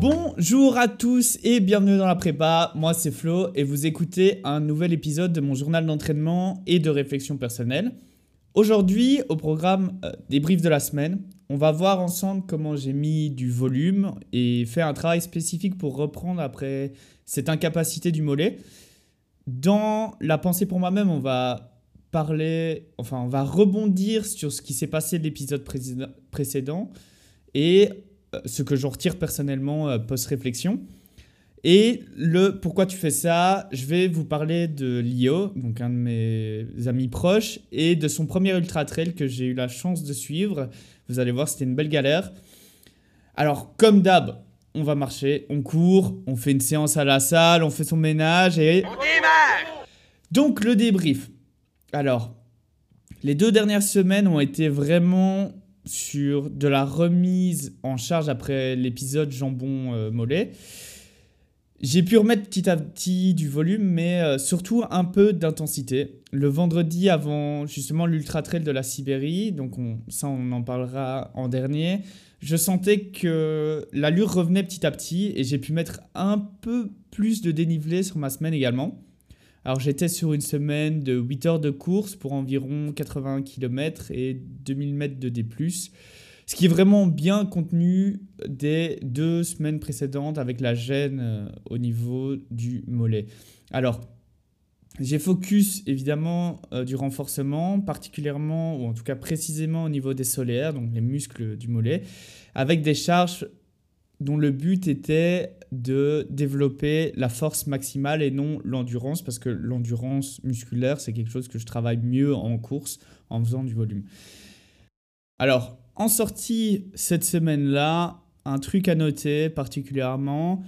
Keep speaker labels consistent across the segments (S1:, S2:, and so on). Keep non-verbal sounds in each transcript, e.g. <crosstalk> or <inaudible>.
S1: Bonjour à tous et bienvenue dans la prépa, moi c'est Flo et vous écoutez un nouvel épisode de mon journal d'entraînement et de réflexion personnelle. Aujourd'hui au programme euh, des briefs de la semaine, on va voir ensemble comment j'ai mis du volume et fait un travail spécifique pour reprendre après cette incapacité du mollet. Dans la pensée pour moi-même, on va parler, enfin on va rebondir sur ce qui s'est passé de l'épisode précédent et euh, ce que j'en retire personnellement euh, post-réflexion. Et le pourquoi tu fais ça, je vais vous parler de Lio, donc un de mes amis proches, et de son premier ultra trail que j'ai eu la chance de suivre. Vous allez voir, c'était une belle galère. Alors, comme d'hab, on va marcher, on court, on fait une séance à la salle, on fait son ménage et. On démarre Donc, le débrief. Alors, les deux dernières semaines ont été vraiment sur de la remise en charge après l'épisode jambon-mollet. Euh, j'ai pu remettre petit à petit du volume, mais euh, surtout un peu d'intensité. Le vendredi avant justement l'ultra trail de la Sibérie, donc ça on en parlera en dernier, je sentais que l'allure revenait petit à petit et j'ai pu mettre un peu plus de dénivelé sur ma semaine également. Alors j'étais sur une semaine de 8 heures de course pour environ 80 km et 2000 mètres de D+, ce qui est vraiment bien contenu des deux semaines précédentes avec la gêne euh, au niveau du mollet. Alors, j'ai focus évidemment euh, du renforcement, particulièrement, ou en tout cas précisément au niveau des solaires, donc les muscles du mollet, avec des charges dont le but était de développer la force maximale et non l'endurance, parce que l'endurance musculaire, c'est quelque chose que je travaille mieux en course en faisant du volume. Alors, en sortie cette semaine-là, un truc à noter particulièrement,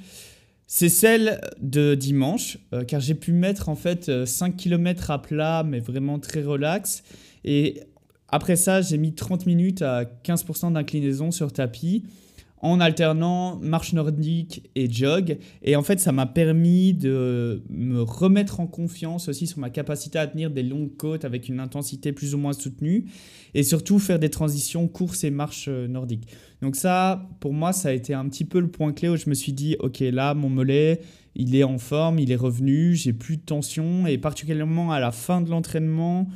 S1: c'est celle de dimanche, euh, car j'ai pu mettre en fait 5 euh, km à plat, mais vraiment très relax. Et après ça, j'ai mis 30 minutes à 15% d'inclinaison sur tapis en alternant marche nordique et jog. Et en fait, ça m'a permis de me remettre en confiance aussi sur ma capacité à tenir des longues côtes avec une intensité plus ou moins soutenue. Et surtout faire des transitions course et marche euh, nordique. Donc ça, pour moi, ça a été un petit peu le point clé où je me suis dit, ok, là, mon mollet, il est en forme, il est revenu, j'ai plus de tension. Et particulièrement à la fin de l'entraînement,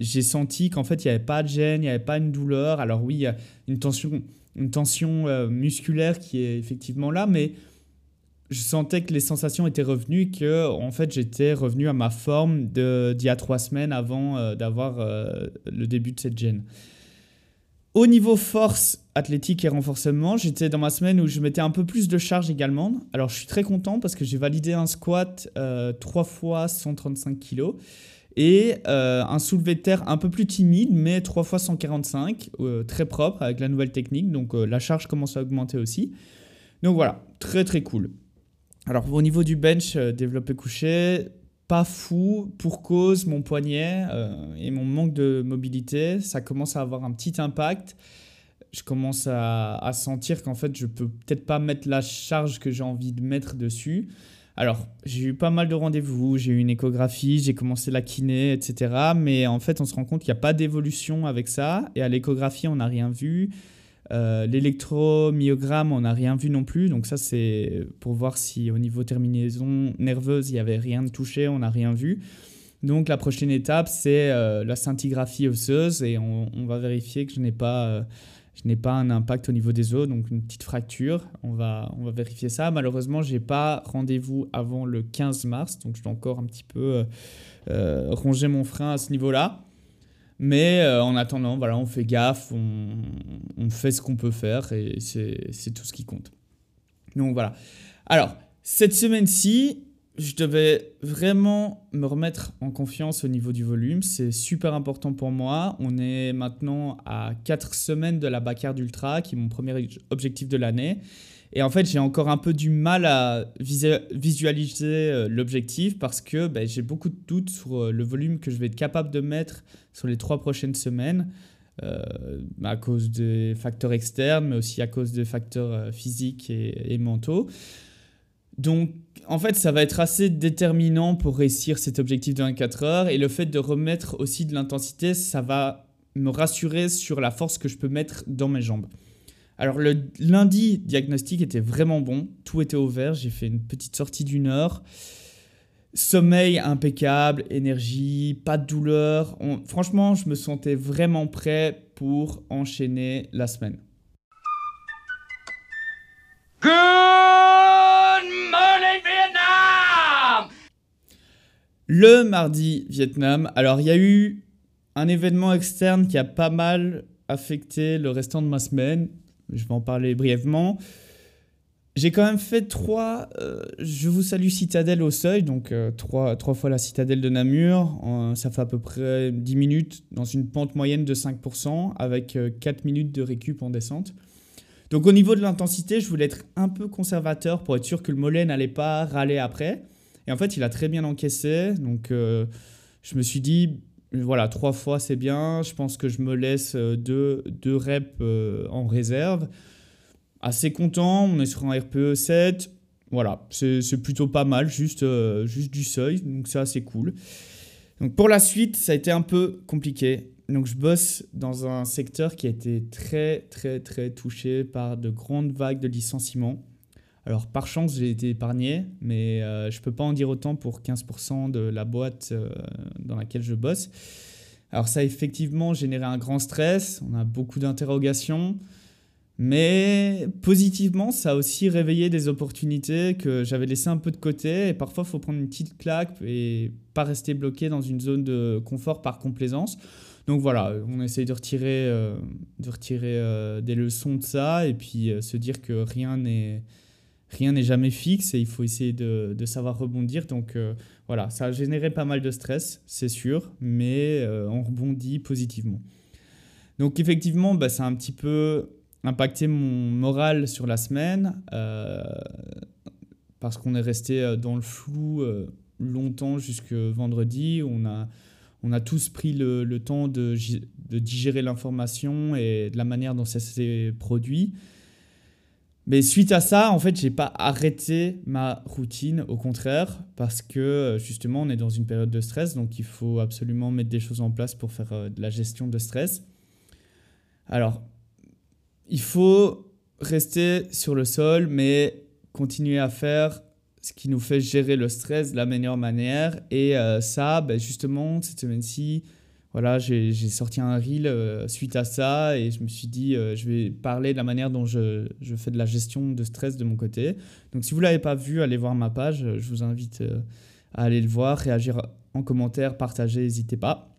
S1: j'ai senti qu'en fait, il n'y avait pas de gêne, il n'y avait pas une douleur. Alors oui, il y a une tension une tension euh, musculaire qui est effectivement là, mais je sentais que les sensations étaient revenues, que en fait j'étais revenu à ma forme d'il y a trois semaines avant euh, d'avoir euh, le début de cette gêne. Au niveau force athlétique et renforcement, j'étais dans ma semaine où je mettais un peu plus de charge également. Alors je suis très content parce que j'ai validé un squat 3 fois 135 kg et euh, un soulevé de terre un peu plus timide, mais 3 fois 145, euh, très propre avec la nouvelle technique. Donc euh, la charge commence à augmenter aussi. Donc voilà, très très cool. Alors au niveau du bench développé couché, pas fou pour cause mon poignet et mon manque de mobilité. Ça commence à avoir un petit impact. Je commence à, à sentir qu'en fait je peux peut-être pas mettre la charge que j'ai envie de mettre dessus. Alors, j'ai eu pas mal de rendez-vous, j'ai eu une échographie, j'ai commencé la kiné, etc. Mais en fait, on se rend compte qu'il n'y a pas d'évolution avec ça. Et à l'échographie, on n'a rien vu. Euh, L'électromyogramme, on n'a rien vu non plus. Donc ça, c'est pour voir si au niveau terminaison nerveuse, il n'y avait rien de touché, on n'a rien vu. Donc la prochaine étape, c'est euh, la scintigraphie osseuse et on, va vérifier que je n'ai pas... Euh, je n'ai pas un impact au niveau des os, donc une petite fracture. On va, on va vérifier ça. Malheureusement, je n'ai pas rendez-vous avant le 15 mars, donc je dois encore un petit peu euh, euh, ronger mon frein à ce niveau-là. Mais euh, en attendant, voilà, on fait gaffe, on, on fait ce qu'on peut faire et c'est tout ce qui compte. Donc voilà. Alors, cette semaine-ci, je devais vraiment me remettre en confiance au niveau du volume. C'est super important pour moi. On est maintenant à 4 semaines de la Bacard d'Ultra, qui est mon premier objectif de l'année. Et en fait, j'ai encore un peu du mal à visualiser euh, l'objectif parce que ben, j'ai beaucoup de doutes sur euh, le volume que je vais être capable de mettre sur les trois prochaines semaines. Euh, à cause des facteurs externes, mais aussi à cause des facteurs physiques et mentaux. Donc, en fait, ça va être assez déterminant pour réussir cet objectif de 24 heures. Et le fait de remettre aussi de l'intensité, ça va me rassurer sur la force que je peux mettre dans mes jambes. Alors, le lundi, diagnostic était vraiment bon. Tout était ouvert. J'ai fait une petite sortie d'une heure. Sommeil impeccable, énergie, pas de douleur. Franchement, je me sentais vraiment prêt pour enchaîner la semaine. Le mardi Vietnam. Alors, il y a eu un événement externe qui a pas mal affecté le restant de ma semaine. Je vais en parler brièvement. J'ai quand même fait trois. Euh, je vous salue Citadelle au seuil, donc euh, trois, trois, fois la Citadelle de Namur. ça fait à peu près 10 minutes dans une pente moyenne de 5%, avec 4 euh, minutes de récup en descente. Donc au niveau de l'intensité, je voulais être un peu conservateur pour être sûr que le mollet n'allait pas râler après. Et en fait, il a très bien encaissé. Donc je me suis dit, voilà, trois fois c'est bien. Je pense que je me laisse deux, deux reps en réserve assez content. On est sur un RPE 7. Voilà, c'est plutôt pas mal, juste, euh, juste du seuil, donc c'est assez cool. Donc pour la suite, ça a été un peu compliqué. Donc je bosse dans un secteur qui a été très très très touché par de grandes vagues de licenciements. Alors par chance, j'ai été épargné, mais euh, je ne peux pas en dire autant pour 15% de la boîte euh, dans laquelle je bosse. Alors ça a effectivement généré un grand stress, on a beaucoup d'interrogations. Mais positivement, ça a aussi réveillé des opportunités que j'avais laissées un peu de côté. Et parfois, il faut prendre une petite claque et pas rester bloqué dans une zone de confort par complaisance. Donc voilà, on essaye de retirer, euh, de retirer des leçons de ça et puis se dire que rien n'est rien n'est jamais fixe et il faut essayer de, de savoir rebondir. Donc voilà, ça a généré pas mal de stress, c'est sûr, mais on rebondit positivement. Donc effectivement, bah, c'est un petit peu impacté mon moral sur la semaine euh, parce qu'on est resté euh, dans le flou euh, longtemps jusque vendredi. On a, on a tous pris le, le temps de, de digérer l'information et de la manière dont ça s'est produit. Mais suite à ça, en fait, j'ai pas arrêté ma routine, au contraire, parce que justement, on est dans une période de stress, donc il faut absolument mettre des choses en place pour faire de la gestion de stress. Alors, il faut rester sur le sol, mais continuer à faire ce qui nous fait gérer le stress de la meilleure manière. Et euh, ça, ben justement, cette semaine-ci, voilà, j'ai sorti un reel euh, suite à ça et je me suis dit, euh, je vais parler de la manière dont je, je, fais de la gestion de stress de mon côté. Donc si vous ne l'avez pas vu, allez voir ma page. Je vous invite à aller le voir, réagir en commentaire, partager, n'hésitez pas.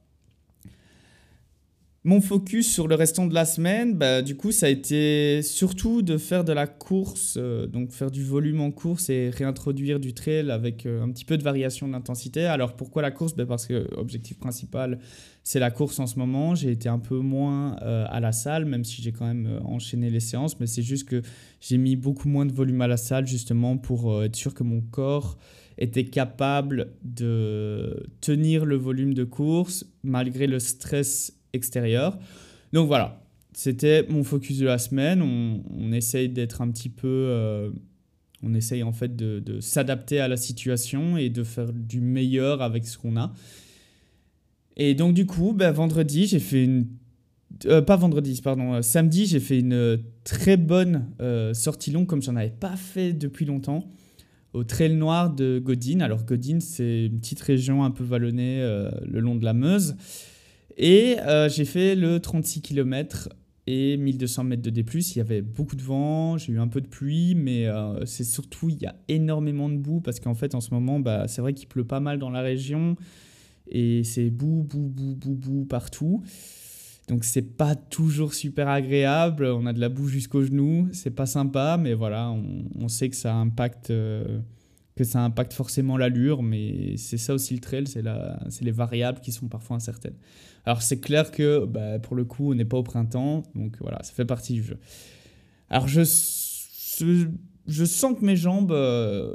S1: Mon focus sur le restant de la semaine, bah, du coup, ça a été surtout de faire de la course, euh, donc faire du volume en course et réintroduire du trail avec euh, un petit peu de variation d'intensité. Alors pourquoi la course? Bah, Parce que l'objectif principal, c'est la course en ce moment. J'ai été un peu moins euh, à la salle, même si j'ai quand même enchaîné les séances, mais c'est juste que j'ai mis beaucoup moins de volume à la salle justement pour être sûr que mon corps était capable de tenir le volume de course malgré le stress Donc voilà, c'était mon focus de la semaine. On, essaye d'être un petit peu... Euh, on essaye en fait de, s'adapter à la situation et de faire du meilleur avec ce qu'on a. Et donc du coup, ben, vendredi, j'ai fait une... Euh, pas vendredi, pardon, euh, samedi, j'ai fait une très bonne sortie longue comme j'en avais pas fait depuis longtemps au Trail Noir de Godin. Alors Godin, c'est une petite région un peu vallonnée le long de la Meuse. Et euh, j'ai fait le 36 km et 1200 mètres de D+. Il y avait beaucoup de vent, j'ai eu un peu de pluie, mais euh, c'est surtout, il y a énormément de boue parce qu'en fait, en ce moment, bah, c'est vrai qu'il pleut pas mal dans la région et c'est boue, boue, boue, boue, boue partout. Donc c'est pas toujours super agréable, on a de la boue jusqu'aux genoux, c'est pas sympa, mais voilà, on, sait que ça impacte, euh, que ça impacte forcément l'allure, mais c'est ça aussi le trail, c'est les variables qui sont parfois incertaines. Alors c'est clair que bah, pour le coup, on n'est pas au printemps, donc voilà, ça fait partie du jeu. Alors je, je, sens que mes jambes euh,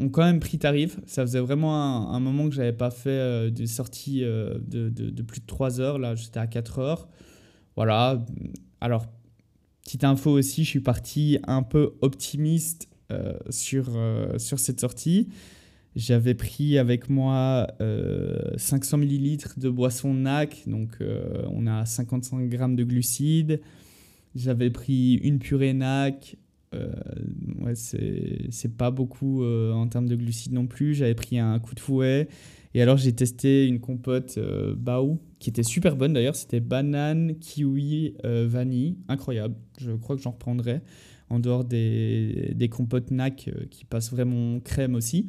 S1: ont quand même pris tarif. Ça faisait vraiment un, moment que j'avais pas fait euh, des sorties euh, de, de, plus de 3 heures. Là, j'étais à 4 heures. Voilà. Alors, petite info aussi, je suis parti un peu optimiste sur, sur cette sortie. J'avais pris avec moi 500 ml de boisson NAC, donc on a 55 grammes de glucides. J'avais pris une purée NAC, ouais, c'est pas beaucoup en termes de glucides non plus. J'avais pris un coup de fouet. Et alors j'ai testé une compote euh, Bao qui était super bonne d'ailleurs. C'était banane, kiwi, euh, vanille. Incroyable. Je crois que j'en reprendrai. En dehors des, compotes NAC euh, qui passent vraiment crème aussi.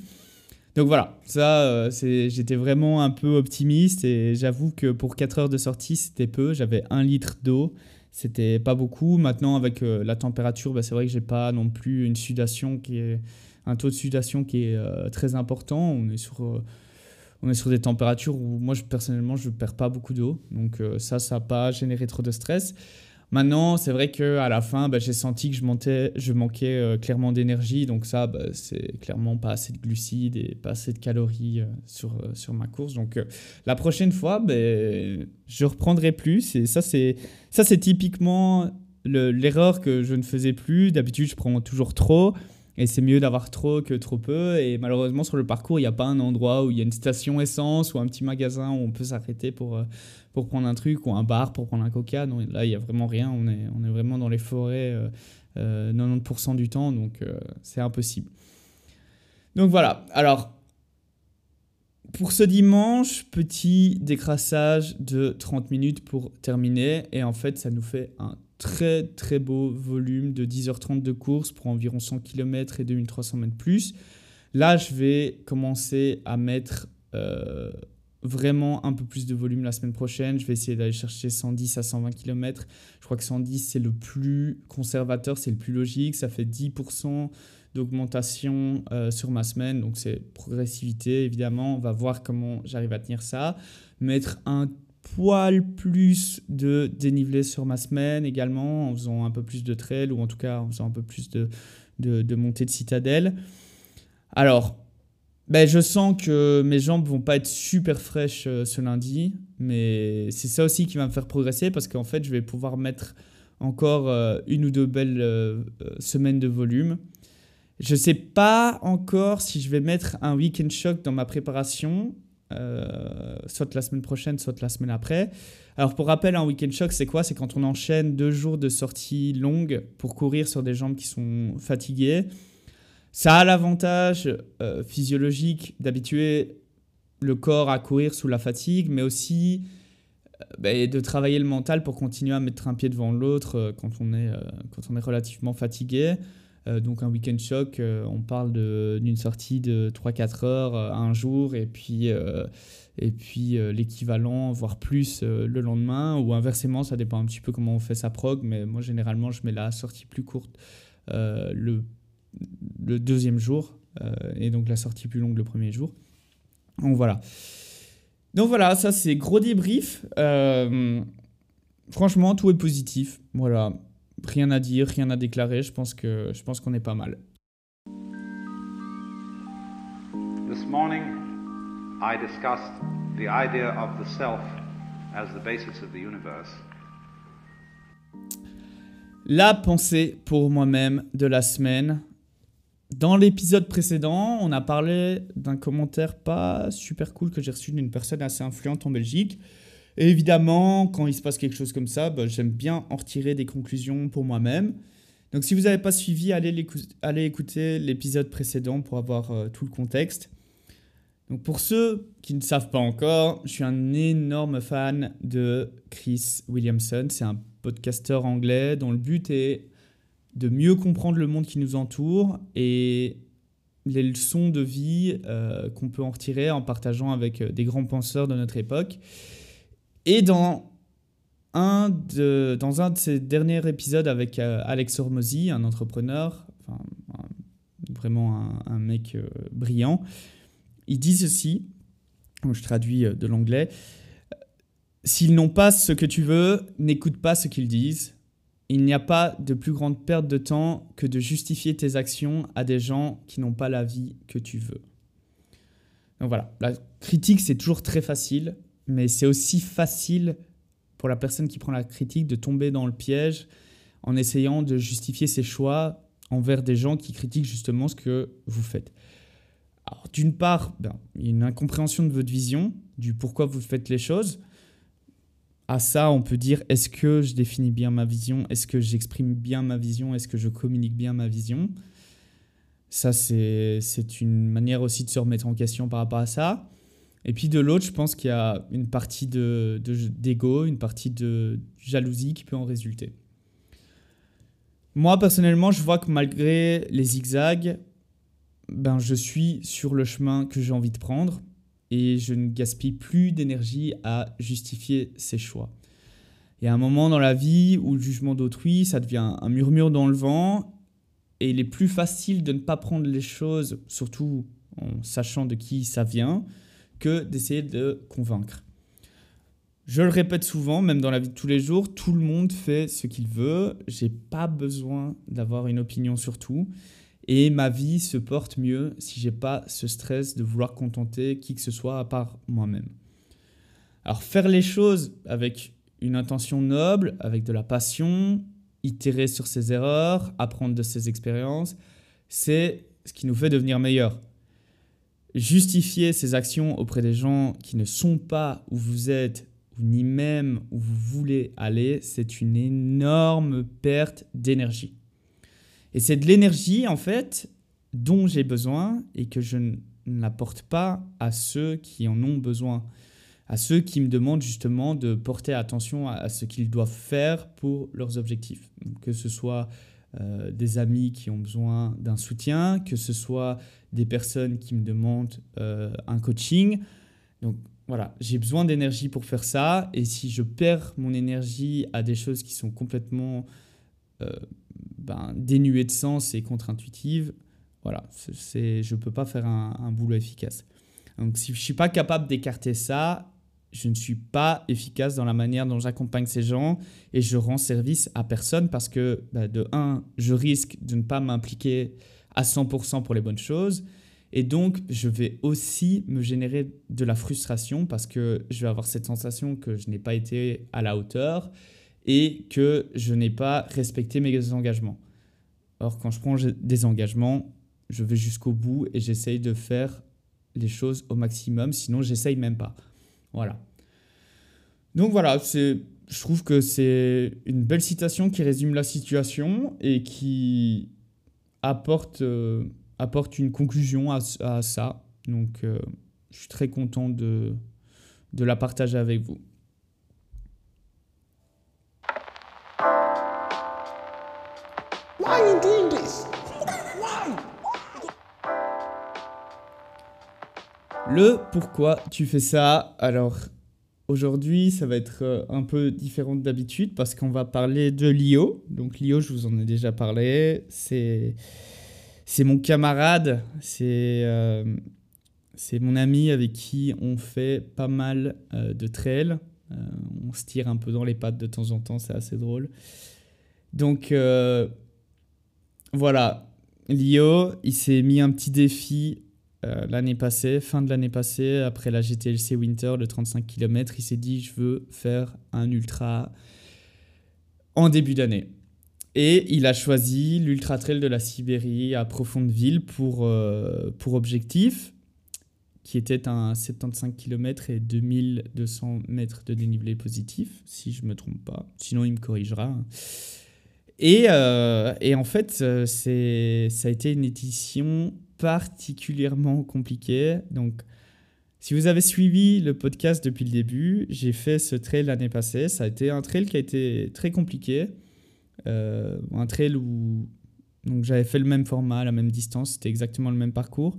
S1: Donc voilà, ça, j'étais vraiment un peu optimiste et j'avoue que pour 4 heures de sortie, c'était peu. J'avais 1 litre d'eau, c'était pas beaucoup. Maintenant, avec la température, bah, c'est vrai que j'ai pas non plus une sudation qui est un taux de sudation qui est très important. On est sur des températures où moi, personnellement, je ne perds pas beaucoup d'eau. Donc euh, ça, ça n'a pas généré trop de stress. Maintenant, c'est vrai qu'à la fin, bah, j'ai senti que je, manquais euh, clairement d'énergie. Donc ça, bah, c'est clairement pas assez de glucides et pas assez de calories euh, sur, sur ma course. Donc la prochaine fois, bah, je reprendrai plus. Et ça, c'est typiquement l'erreur que je ne faisais plus. D'habitude, je prends toujours trop. Et c'est mieux d'avoir trop que trop peu. Et malheureusement, sur le parcours, il n'y a pas un endroit où il y a une station essence ou un petit magasin où on peut s'arrêter pour, euh, pour prendre un truc ou un bar pour prendre un coca. Non, là, il n'y a vraiment rien. On est, on est vraiment dans les forêts euh, euh, 90% du temps. Donc, euh, c'est impossible. Donc voilà. Alors, pour ce dimanche, petit décrassage de 30 minutes pour terminer. Et en fait, ça nous fait un très très beau volume de 10h30 de course pour environ 100 km et 2300 mètres plus. Là, je vais commencer à mettre euh, vraiment un peu plus de volume la semaine prochaine. Je vais essayer d'aller chercher 110 à 120 km. Je crois que 110, c'est le plus conservateur, c'est le plus logique. Ça fait 10% d'augmentation euh, sur ma semaine. Donc, c'est progressivité, évidemment. On va voir comment j'arrive à tenir ça. Mettre un poil plus de dénivelé sur ma semaine également, en faisant un peu plus de trail ou en tout cas en faisant un peu plus de, de, montée de citadelle. Alors, ben, je sens que mes jambes vont pas être super fraîches euh, ce lundi, mais c'est ça aussi qui va me faire progresser parce qu'en fait, je vais pouvoir mettre encore euh, une ou deux belles euh, semaines de volume. Je sais pas encore si je vais mettre un weekend shock dans ma préparation euh, soit la semaine prochaine, soit la semaine après. Alors pour rappel, un week-end shock, c'est quoi? C'est quand on enchaîne deux jours de sortie longue pour courir sur des jambes qui sont fatiguées. Ça a l'avantage euh, physiologique d'habituer le corps à courir sous la fatigue, mais aussi euh, bah, de travailler le mental pour continuer à mettre un pied devant l'autre quand, on quand on est relativement fatigué. Euh, donc un week-end choc, euh, on parle d'une sortie de 3-4 heures euh, un jour et puis, et puis l'équivalent, voire plus le lendemain. Ou inversement, ça dépend un petit peu comment on fait sa prog, mais moi généralement je mets la sortie plus courte le, le deuxième jour et donc la sortie plus longue le premier jour. Donc voilà. Donc voilà, ça c'est gros débrief. franchement, tout est positif. Voilà rien à dire, rien à déclarer. Je pense que je pense qu'on est pas mal. This morning, I discussed the idea of the self as the basis of the universe. La pensée pour moi-même de la semaine. Dans l'épisode précédent, on a parlé d'un commentaire pas super cool que j'ai reçu d'une personne assez influente en Belgique évidemment, quand il se passe quelque chose comme ça, bah, j'aime bien en retirer des conclusions pour moi-même. Donc si vous n'avez pas suivi, allez, allez écouter l'épisode précédent pour avoir euh, tout le contexte. Donc pour ceux qui ne savent pas encore, je suis un énorme fan de Chris Williamson. C'est un podcasteur anglais dont le but est de mieux comprendre le monde qui nous entoure et les leçons de vie euh, qu'on peut en retirer en partageant avec euh, des grands penseurs de notre époque. Et dans un de, dans un de ces derniers épisodes avec euh, Alex Hormozy, un entrepreneur, enfin, vraiment un, mec euh, brillant, il dit ceci, je traduis euh, de l'anglais, S'ils n'ont pas ce que tu veux, n'écoute pas ce qu'ils disent. Il n'y a pas de plus grande perte de temps que de justifier tes actions à des gens qui n'ont pas la vie que tu veux. Donc voilà, la critique c'est toujours très facile mais c'est aussi facile pour la personne qui prend la critique de tomber dans le piège en essayant de justifier ses choix envers des gens qui critiquent justement ce que vous faites. Alors, d'une part, ben, il y a une incompréhension de votre vision, du pourquoi vous faites les choses. À ça, on peut dire est-ce que je définis bien ma vision? Est-ce que j'exprime bien ma vision? Est-ce que je communique bien ma vision? Ça, c'est une manière aussi de se remettre en question par rapport à ça. Et puis de l'autre, je pense qu'il y a une partie d'ego, de, une partie de jalousie qui peut en résulter. Moi, personnellement, je vois que malgré les zigzags, ben, je suis sur le chemin que j'ai envie de prendre et je ne gaspille plus d'énergie à justifier ses choix. Il y a un moment dans la vie où le jugement d'autrui, ça devient un murmure dans le vent et il est plus facile de ne pas prendre les choses, surtout en sachant de qui ça vient, que d'essayer de convaincre. Je le répète souvent, même dans la vie de tous les jours, tout le monde fait ce qu'il veut. J'ai pas besoin d'avoir une opinion sur tout. Et ma vie se porte mieux si j'ai pas ce stress de vouloir contenter qui que ce soit à part moi-même. Alors faire les choses avec une intention noble, avec de la passion, itérer sur ses erreurs, apprendre de ses expériences, c'est ce qui nous fait devenir meilleurs. Justifier ses actions auprès des gens qui ne sont pas où vous êtes, ni même où vous voulez aller, c'est une énorme perte d'énergie. Et c'est de l'énergie, en fait, dont j'ai besoin et que je n'apporte pas à ceux qui en ont besoin, à ceux qui me demandent justement de porter attention à, ce qu'ils doivent faire pour leurs objectifs. Que ce soit euh, des amis qui ont besoin d'un soutien, que ce soit des personnes qui me demandent euh, un coaching. Donc voilà, j'ai besoin d'énergie pour faire ça. Et si je perds mon énergie à des choses qui sont complètement euh, ben, dénuées de sens et contre-intuitives, voilà, c'est, je ne peux pas faire un, boulot efficace. Donc si je ne suis pas capable d'écarter ça, je ne suis pas efficace dans la manière dont j'accompagne ces gens et je rends service à personne parce que, ben, de un, je risque de ne pas m'impliquer à 100% pour les bonnes choses. Et donc, je vais aussi me générer de la frustration parce que je vais avoir cette sensation que je n'ai pas été à la hauteur et que je n'ai pas respecté mes engagements. Or, quand je prends des engagements, je vais jusqu'au bout et j'essaye de faire les choses au maximum, sinon j'essaye même pas. Voilà. Donc voilà, je trouve que c'est une belle citation qui résume la situation et qui apporte, euh, une conclusion à, à ça. Donc euh, je suis très content de, de la partager avec vous. Le pourquoi tu fais ça? Alors, aujourd'hui, ça va être euh, un peu différent d'habitude parce qu'on va parler de Lio. Donc, Lio, je vous en ai déjà parlé. C'est, mon camarade. C'est, euh, c'est mon ami avec qui on fait pas mal euh, de trail. on se tire un peu dans les pattes de temps en temps, c'est assez drôle. Donc, voilà. Lio, il s'est mis un petit défi euh, l'année passée, fin de l'année passée, après la GTLC Winter de 35 km, il s'est dit je veux faire un ultra en début d'année. Et il a choisi l'Ultra Trail de la Sibérie à Profondeville pour, euh, pour objectif, qui était un 75 km et 2200 mètres de dénivelé positif, si je ne me trompe pas. Sinon, il me corrigera. Et, euh, et en fait, ça a été une édition particulièrement compliqué. Donc, si vous avez suivi le podcast depuis le début, j'ai fait ce trail l'année passée. Ça a été un trail qui a été très compliqué. Euh, un trail où j'avais fait le même format, la même distance, c'était exactement le même parcours.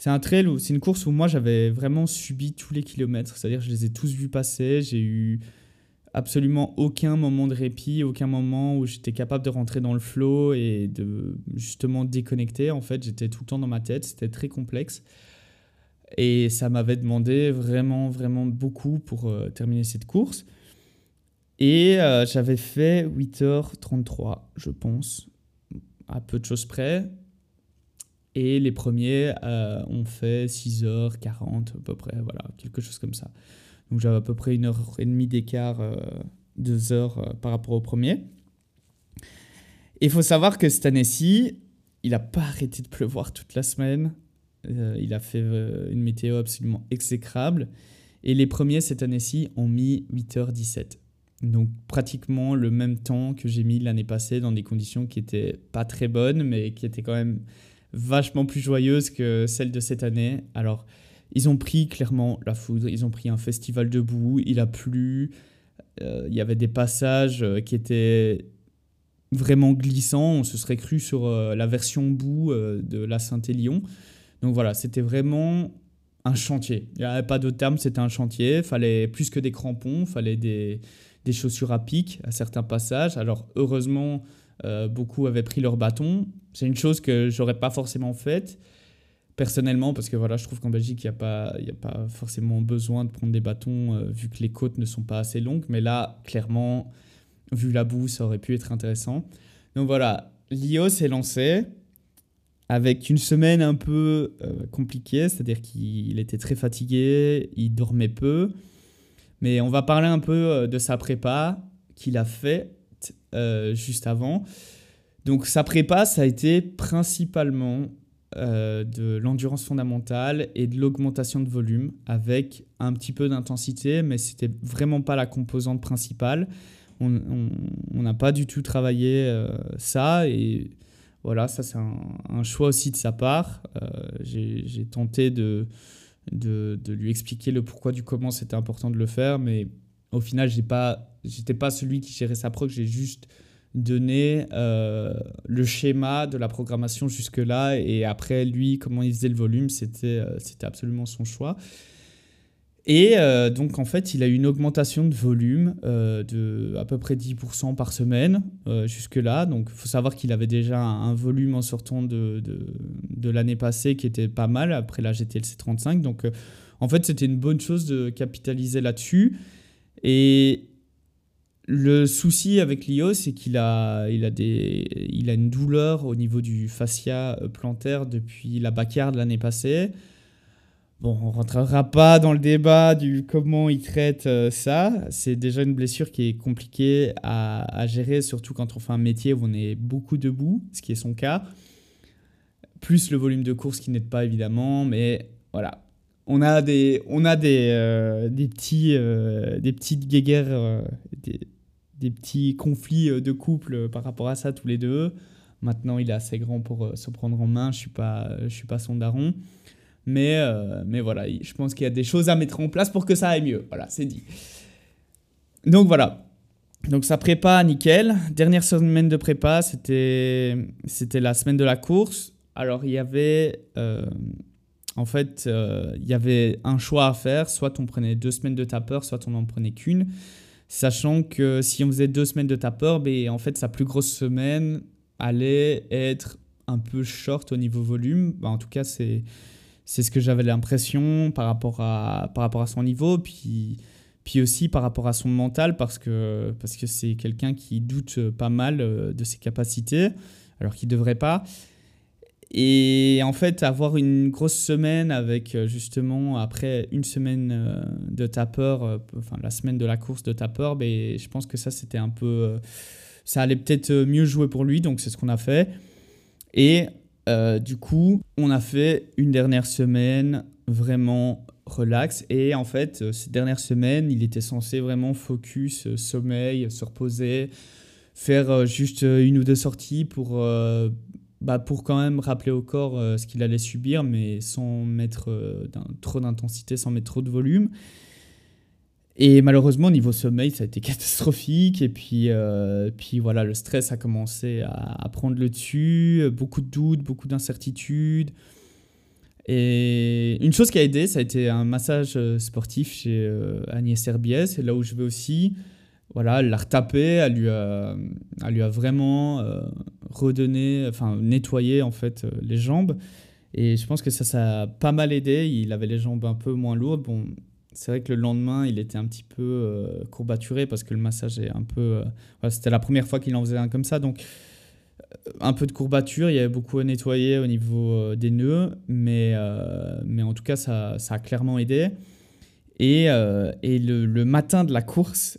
S1: C'est un trail où c'est une course où moi j'avais vraiment subi tous les kilomètres, c'est-à-dire je les ai tous vus passer, j'ai eu absolument aucun moment de répit, aucun moment où j'étais capable de rentrer dans le flow et de justement déconnecter. En fait, j'étais tout le temps dans ma tête, c'était très complexe. Et ça m'avait demandé vraiment, vraiment beaucoup pour euh, terminer cette course. Et euh, j'avais fait 8h33, je pense, à peu de choses près. Et les premiers euh, ont fait 6h40 à peu près, voilà, quelque chose comme ça. Donc j'avais à peu près une heure et demie d'écart, euh, deux heures euh, par rapport au premier. Et il faut savoir que cette année-ci, il n'a pas arrêté de pleuvoir toute la semaine. Euh, il a fait une météo absolument exécrable. Et les premiers cette année-ci ont mis 8h17. Donc pratiquement le même temps que j'ai mis l'année passée dans des conditions qui étaient pas très bonnes, mais qui étaient quand même vachement plus joyeuses que celles de cette année. Alors ils ont pris clairement la foudre, ils ont pris un festival de boue, il a plu, euh, il y avait des passages qui étaient vraiment glissants, on se serait cru sur la version boue de la Saint-Élion. Donc voilà, c'était vraiment un chantier. Il n'y avait pas d'autre terme, c'était un chantier. Fallait plus que des crampons, fallait des, des, chaussures à pic à certains passages. Alors heureusement, euh, beaucoup avaient pris leur bâton. C'est une chose que j'aurais pas forcément faite personnellement parce que voilà, je trouve qu'en Belgique, il n'y a, pas, a pas forcément besoin de prendre des bâtons euh, vu que les côtes ne sont pas assez longues. Mais là, clairement, vu la boue, ça aurait pu être intéressant. Donc voilà, l'IO s'est lancé avec une semaine un peu euh, compliquée, c'est-à-dire qu'il était très fatigué, il dormait peu. Mais on va parler un peu euh, de sa prépa qu'il a fait euh, juste avant. Donc sa prépa, ça a été principalement de l'endurance fondamentale et de l'augmentation de volume avec un petit peu d'intensité, mais c'était vraiment pas la composante principale. On n'a pas du tout travaillé ça et voilà, ça c'est un, choix aussi de sa part. Euh, j'ai tenté de, de, lui expliquer le pourquoi du comment c'était important de le faire, mais au final, je n'étais pas celui qui gérait sa prog, j'ai juste donné euh, le schéma de la programmation jusque-là, et après, lui, comment il faisait le volume, c'était euh, absolument son choix. Et euh, donc, en fait, il a eu une augmentation de volume de à peu près 10% par semaine jusque-là. Donc, il faut savoir qu'il avait déjà un, volume en sortant de, de, de l'année passée qui était pas mal après la GTLC 35. Donc, en fait, c'était une bonne chose de capitaliser là-dessus. Et le souci avec l'IO, c'est qu'il a, il a, il a une douleur au niveau du fascia plantaire depuis la bacarde l'année passée. Bon, on rentrera pas dans le débat du comment il traite euh, ça. C'est déjà une blessure qui est compliquée à, gérer, surtout quand on fait un métier où on est beaucoup debout, ce qui est son cas. Plus le volume de course qui n'aide pas évidemment, mais voilà. On a des, on a des, euh, des, petits, euh, des petites guéguerres, des, petits conflits de couple par rapport à ça tous les deux. Maintenant, il est assez grand pour se prendre en main. Je suis pas, je suis pas son daron. Mais, euh, mais voilà, je pense qu'il y a des choses à mettre en place pour que ça aille mieux. Voilà, c'est dit. Donc voilà. Donc ça prépa, nickel. Dernière semaine de prépa, c'était, la semaine de la course. Alors il y avait... Euh, en fait, euh, il y avait un choix à faire. Soit on prenait deux semaines de tapeur, soit on n'en prenait qu'une. Sachant que si on faisait deux semaines de tapeur, ben, en fait, sa plus grosse semaine allait être un peu short au niveau volume. Ben, en tout cas, c'est c'est ce que j'avais l'impression par, rapport à, par rapport à son niveau, puis, puis aussi par rapport à son mental, parce que parce que c'est quelqu'un qui doute pas mal euh, de ses capacités, alors qu'il ne devrait pas. Et en fait, avoir une grosse semaine avec euh, justement, après une semaine euh, de tapeur, enfin la semaine de la course de tapeur, ben, je pense que ça, c'était un peu. Ça allait peut-être mieux jouer pour lui, donc c'est ce qu'on a fait. Et euh, du coup, on a fait une dernière semaine vraiment relax. Et en fait, euh, cette dernière semaine, il était censé vraiment focus, euh, sommeil, se reposer, faire juste une ou deux sorties pour, bah, pour quand même rappeler au corps ce qu'il allait subir, mais sans mettre trop d'intensité, sans mettre trop de volume. Et malheureusement, au niveau sommeil, ça a été <laughs> catastrophique. Et puis, euh, puis voilà, le stress a commencé à, prendre le dessus. Beaucoup de doutes, beaucoup d'incertitudes. Et une chose qui a aidé, ça a été un massage euh, sportif chez euh, Agnès Herbiès. Là où je vais aussi, voilà, elle l'a retapé. Elle lui a, elle lui a vraiment redonné, enfin nettoyé en fait les jambes. Et je pense que ça, ça a pas mal aidé. Il avait les jambes un peu moins lourdes. Bon, c'est vrai que le lendemain, il était un petit peu euh, courbaturé parce que le massage est un peu. Euh, c'était la première fois qu'il en faisait un comme ça. Donc, euh, un peu de courbature. Il y avait beaucoup à nettoyer au niveau des nœuds. Mais, mais en tout cas, ça, ça a clairement aidé. Et, et le, le, matin de la course,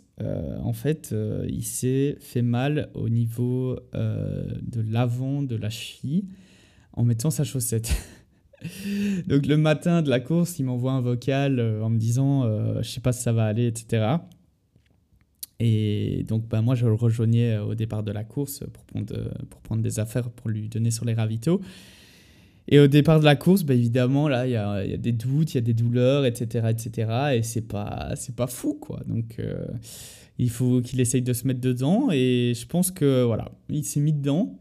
S1: en fait, il s'est fait mal au niveau de l'avant de la cheville en mettant sa chaussette. <laughs> Donc le matin de la course, il m'envoie un vocal en me disant je sais pas si ça va aller, etc. Et donc, bah, moi, je le rejoignais au départ de la course pour prendre, pour prendre des affaires pour lui donner sur les ravitaux. Et au départ de la course, bah, évidemment, là, il y a, des doutes, il y a des douleurs, etc. etc. et c'est pas, pas fou, quoi. Donc, euh, il faut qu'il essaye de se mettre dedans. Et je pense que, voilà, il s'est mis dedans.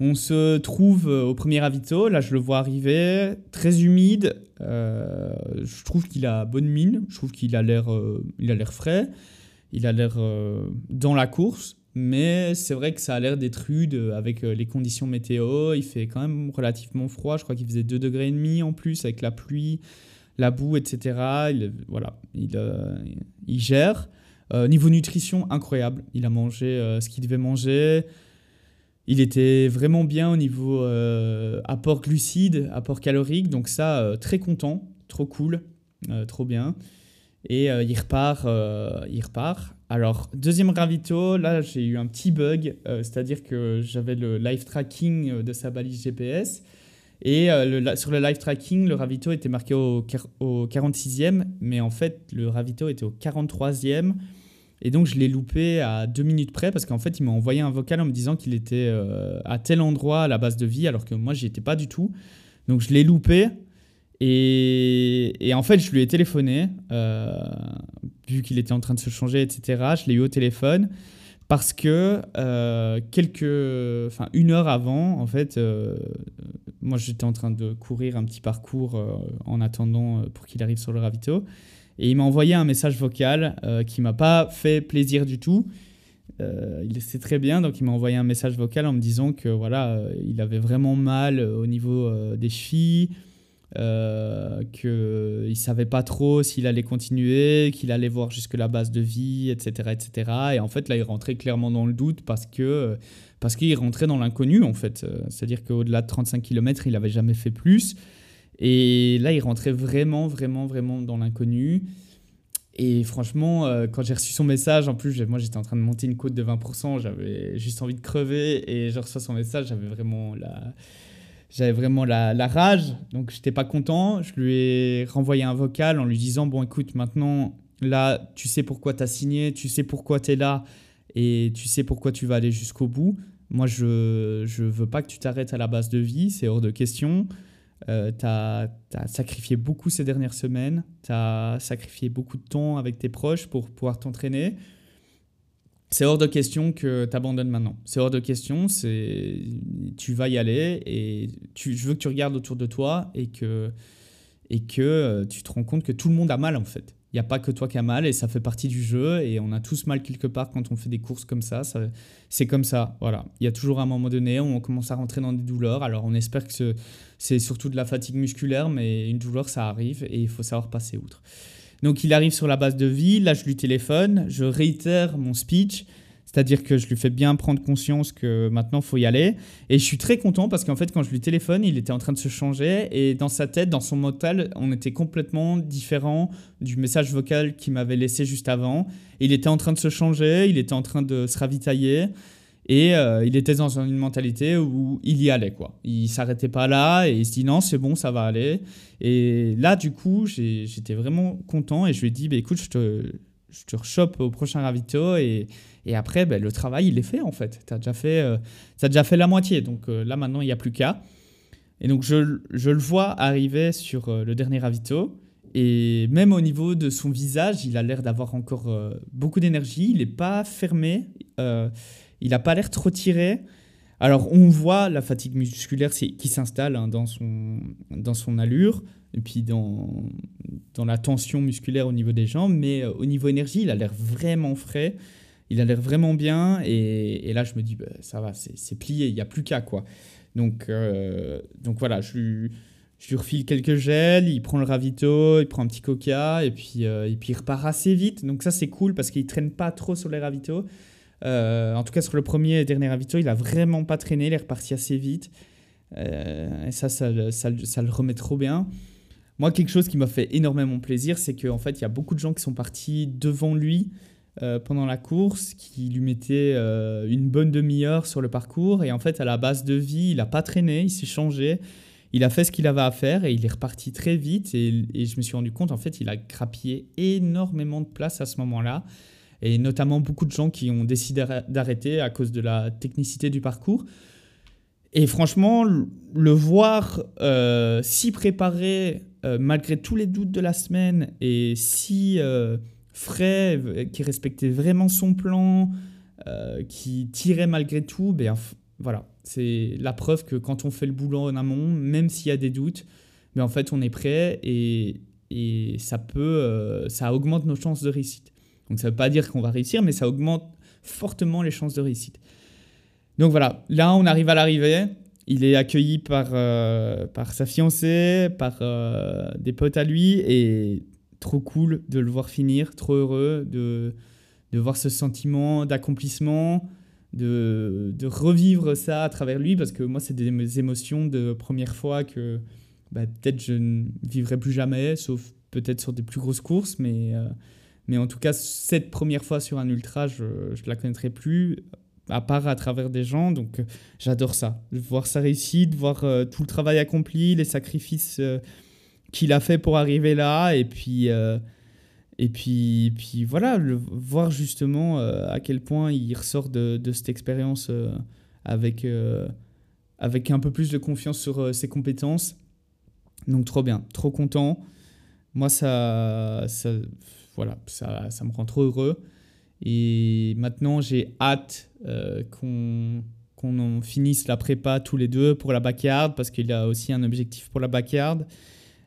S1: On se trouve au premier ravito. Là, je le vois arriver, très humide. Euh, je trouve qu'il a bonne mine. Je trouve qu'il a l'air, euh, a l'air frais il a l'air euh, dans la course, mais c'est vrai que ça a l'air d'être rude avec euh, les conditions météo. Il fait quand même relativement froid. Je crois qu'il faisait 2 degrés et demi en plus avec la pluie, la boue, etc. Il, voilà, il, euh, gère. niveau nutrition, incroyable. Il a mangé ce qu'il devait manger. Il était vraiment bien au niveau apport glucides, apport calorique. Donc ça, très content, trop cool, trop bien. Et euh, il, repart, euh, il repart. Alors, deuxième ravito, là j'ai eu un petit bug, euh, c'est-à-dire que j'avais le live tracking de sa balise GPS. Et le, sur le live tracking, le ravito était marqué au, au 46e, mais en fait, le ravito était au 43e. Et donc, je l'ai loupé à deux minutes près parce qu'en fait, il m'a envoyé un vocal en me disant qu'il était à tel endroit à la base de vie, alors que moi, j'y étais pas du tout. Donc, je l'ai loupé. Et, en fait, je lui ai téléphoné, euh, vu qu'il était en train de se changer, etc. Je l'ai eu au téléphone parce que euh, quelques, enfin une heure avant, en fait, euh, moi j'étais en train de courir un petit parcours en attendant pour qu'il arrive sur le ravito, et il m'a envoyé un message vocal qui m'a pas fait plaisir du tout. il sait très bien, donc il m'a envoyé un message vocal en me disant que voilà, il avait vraiment mal au niveau des chevilles, euh, qu'il ne savait pas trop s'il allait continuer, qu'il allait voir jusque la base de vie, etc., etc. Et en fait, là, il rentrait clairement dans le doute parce que parce qu'il rentrait dans l'inconnu, en fait. C'est-à-dire qu'au-delà de 35 km, il n'avait jamais fait plus. Et là, il rentrait vraiment, vraiment, vraiment dans l'inconnu. Et franchement, euh, quand j'ai reçu son message, en plus, moi j'étais en train de monter une côte de 20%, j'avais juste envie de crever. Et je reçois son message, j'avais vraiment la, j'avais vraiment la, la, rage, donc j'étais pas content. Je lui ai renvoyé un vocal en lui disant Bon, écoute, maintenant, là, tu sais pourquoi tu as signé, tu sais pourquoi tu es là et tu sais pourquoi tu vas aller jusqu'au bout. Moi, je ne veux pas que tu t'arrêtes à la base de vie, c'est hors de question. Euh, tu as, sacrifié beaucoup ces dernières semaines, tu as sacrifié beaucoup de temps avec tes proches pour pouvoir t'entraîner c'est hors de question que tu abandonnes maintenant. C'est hors de question, c'est tu vas y aller et tu, je veux que tu regardes autour de toi et que, et que euh, tu te rends compte que tout le monde a mal en fait. Il n'y a pas que toi qui as mal et ça fait partie du jeu et on a tous mal quelque part quand on fait des courses comme ça. ça c'est comme ça, voilà. Il y a toujours un moment donné où on commence à rentrer dans des douleurs. Alors on espère que c'est surtout de la fatigue musculaire, mais une douleur ça arrive et il faut savoir passer outre. Donc il arrive sur la base de vie, là je lui téléphone, je réitère mon speech, c'est-à-dire que je lui fais bien prendre conscience que maintenant faut y aller. Et je suis très content parce qu'en fait quand je lui téléphone, il était en train de se changer et dans sa tête, dans son mental, on était complètement différent du message vocal qu'il m'avait laissé juste avant. Il était en train de se changer, il était en train de se ravitailler. Et euh, il était dans une mentalité où il y allait, quoi. Il s'arrêtait pas là et il se dit non, c'est bon, ça va aller. Et là, du coup, j'étais vraiment content et je lui ai dit, bah, écoute, je te, je te rechoppe au prochain ravito et, et après, bah, le travail, il est fait en fait. Tu as, déjà fait, euh, déjà fait la moitié. Donc euh, là, maintenant, il n'y a plus qu'à. Et donc, je, je, le vois arriver sur le dernier ravito. Et même au niveau de son visage, il a l'air d'avoir encore beaucoup d'énergie. Il n'est pas fermé. Il n'a pas l'air trop tiré. Alors, on voit la fatigue musculaire qui s'installe hein, dans, son, dans son allure, et puis dans, dans la tension musculaire au niveau des jambes, mais euh, au niveau énergie, il a l'air vraiment frais, il a l'air vraiment bien, et, là, je me dis, bah, ça va, c'est plié, il n'y a plus qu'à, quoi. Donc, euh, donc voilà, je lui, je lui refile quelques gels, il prend le ravito, il prend un petit coca, et puis, euh, et puis il repart assez vite, donc ça, c'est cool, parce qu'il ne traîne pas trop sur les ravitos. Euh, en tout cas, sur le premier et dernier ravito, il a vraiment pas traîné, il est reparti assez vite. Euh, et ça ça, ça, le remet trop bien. Moi, quelque chose qui m'a fait énormément plaisir, c'est qu'en fait, il y a beaucoup de gens qui sont partis devant lui euh, pendant la course qui lui mettait euh, une bonne demi-heure sur le parcours. Et en fait, à la base de vie, il n'a pas traîné, il s'est changé. Il a fait ce qu'il avait à faire et il est reparti très vite. Et, et, je me suis rendu compte, en fait, il a grappillé énormément de place à ce moment-là. Et notamment beaucoup de gens qui ont décidé d'arrêter à cause de la technicité du parcours. Et franchement, le voir euh, si préparé malgré tous les doutes de la semaine et si frais, euh, qui respectait vraiment son plan, euh, qui tirait malgré tout, ben, voilà, c'est la preuve que quand on fait le boulot en amont, même s'il y a des doutes, mais ben, en fait on est prêt et, et ça peut, euh, ça augmente nos chances de réussite. Donc ça ne veut pas dire qu'on va réussir, mais ça augmente fortement les chances de réussite. Donc voilà, là on arrive à l'arrivée. Il est accueilli par, par sa fiancée, par des potes à lui, et trop cool de le voir finir, trop heureux de, de voir ce sentiment d'accomplissement, de, de, revivre ça à travers lui, parce que moi, c'est des émotions de première fois que bah, peut-être je ne vivrai plus jamais, sauf peut-être sur des plus grosses courses, mais, euh, mais en tout cas, cette première fois sur un ultra, je ne la connaîtrai plus, à part à travers des gens, donc euh, j'adore ça, voir sa réussite, voir euh, tout le travail accompli, les sacrifices qu'il a fait pour arriver là. Et puis euh, et puis puis voilà voir justement euh, à quel point il ressort de, de cette expérience euh, avec avec un peu plus de confiance sur ses compétences. Donc trop bien. Trop content. Moi ça voilà ça, ça me rend trop heureux et maintenant j'ai hâte qu'on qu'on finisse la prépa tous les deux pour la backyard parce qu'il y a aussi un objectif pour la backyard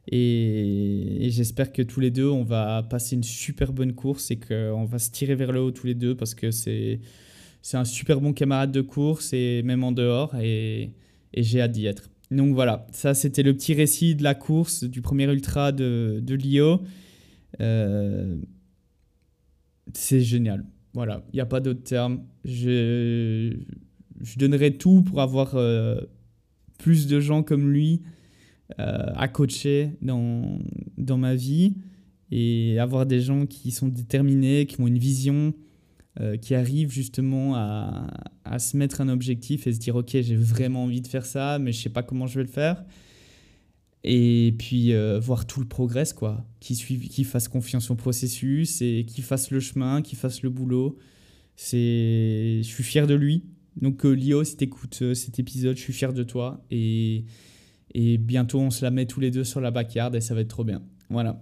S1: et, j'espère que tous les deux, on va passer une super bonne course et qu'on va se tirer vers le haut tous les deux parce que c'est un super bon camarade de course et même en dehors et, et j'ai hâte d'y être. Donc voilà, ça c'était le petit récit de la course du premier ultra de, de Lio. Euh, c'est génial. Voilà, il n'y a pas d'autre terme. Je, je donnerai tout pour avoir euh, plus de gens comme lui euh, à coacher dans, dans ma vie et avoir des gens qui sont déterminés, qui ont une vision, qui arrivent justement à, à, se mettre un objectif et se dire ok j'ai vraiment envie de faire ça mais je sais pas comment je vais le faire et puis euh, voir tout le progrès quoi qui qui fasse confiance au processus et qui fasse le chemin qui fasse le boulot c'est je suis fier de lui donc Lio si tu écoutes cet épisode je suis fier de toi et et bientôt, on se la met tous les deux sur la backyard et ça va être trop bien. Voilà.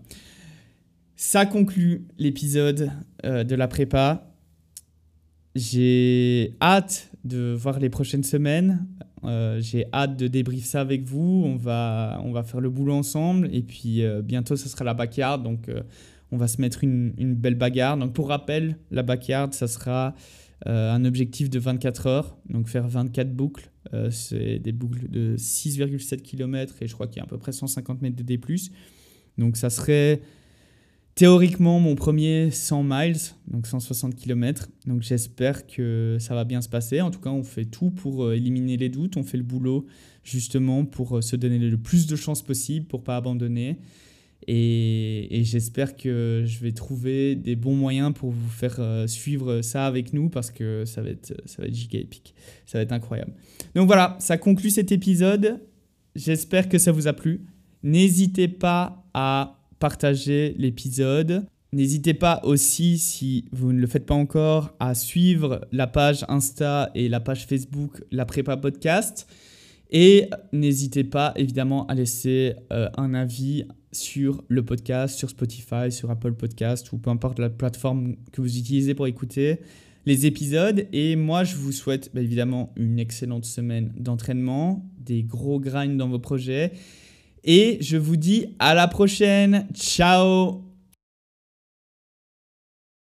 S1: Ça conclut l'épisode euh, de la prépa. J'ai hâte de voir les prochaines semaines. Euh, j'ai hâte de débrief ça avec vous. On va, on va faire le boulot ensemble. Et puis euh, bientôt, ce sera la backyard. Donc, on va se mettre une, une, belle bagarre. Donc, pour rappel, la backyard, ça sera un objectif de 24 heures. Donc, faire 24 boucles euh, c'est des boucles de 6,7 km et je crois qu'il y a à peu près 150 mètres de D+. Donc ça serait théoriquement mon premier 100 miles, donc 160 km. Donc j'espère que ça va bien se passer. En tout cas, on fait tout pour euh, éliminer les doutes. On fait le boulot justement pour euh, se donner le plus de chances possible pour pas abandonner. Et, j'espère que je vais trouver des bons moyens pour vous faire euh, suivre ça avec nous parce que ça va être, ça va être giga épique. Ça va être incroyable. Donc voilà, ça conclut cet épisode. J'espère que ça vous a plu. N'hésitez pas à partager l'épisode. N'hésitez pas aussi, si vous ne le faites pas encore, à suivre la page Insta et la page Facebook La Prépa Podcast. Et n'hésitez pas évidemment à laisser euh, un avis sur le podcast, sur Spotify, sur Apple Podcast ou peu importe la plateforme que vous utilisez pour écouter les épisodes. Et moi, je vous souhaite bah, évidemment une excellente semaine d'entraînement, des gros grinds dans vos projets. Et je vous dis à la prochaine. Ciao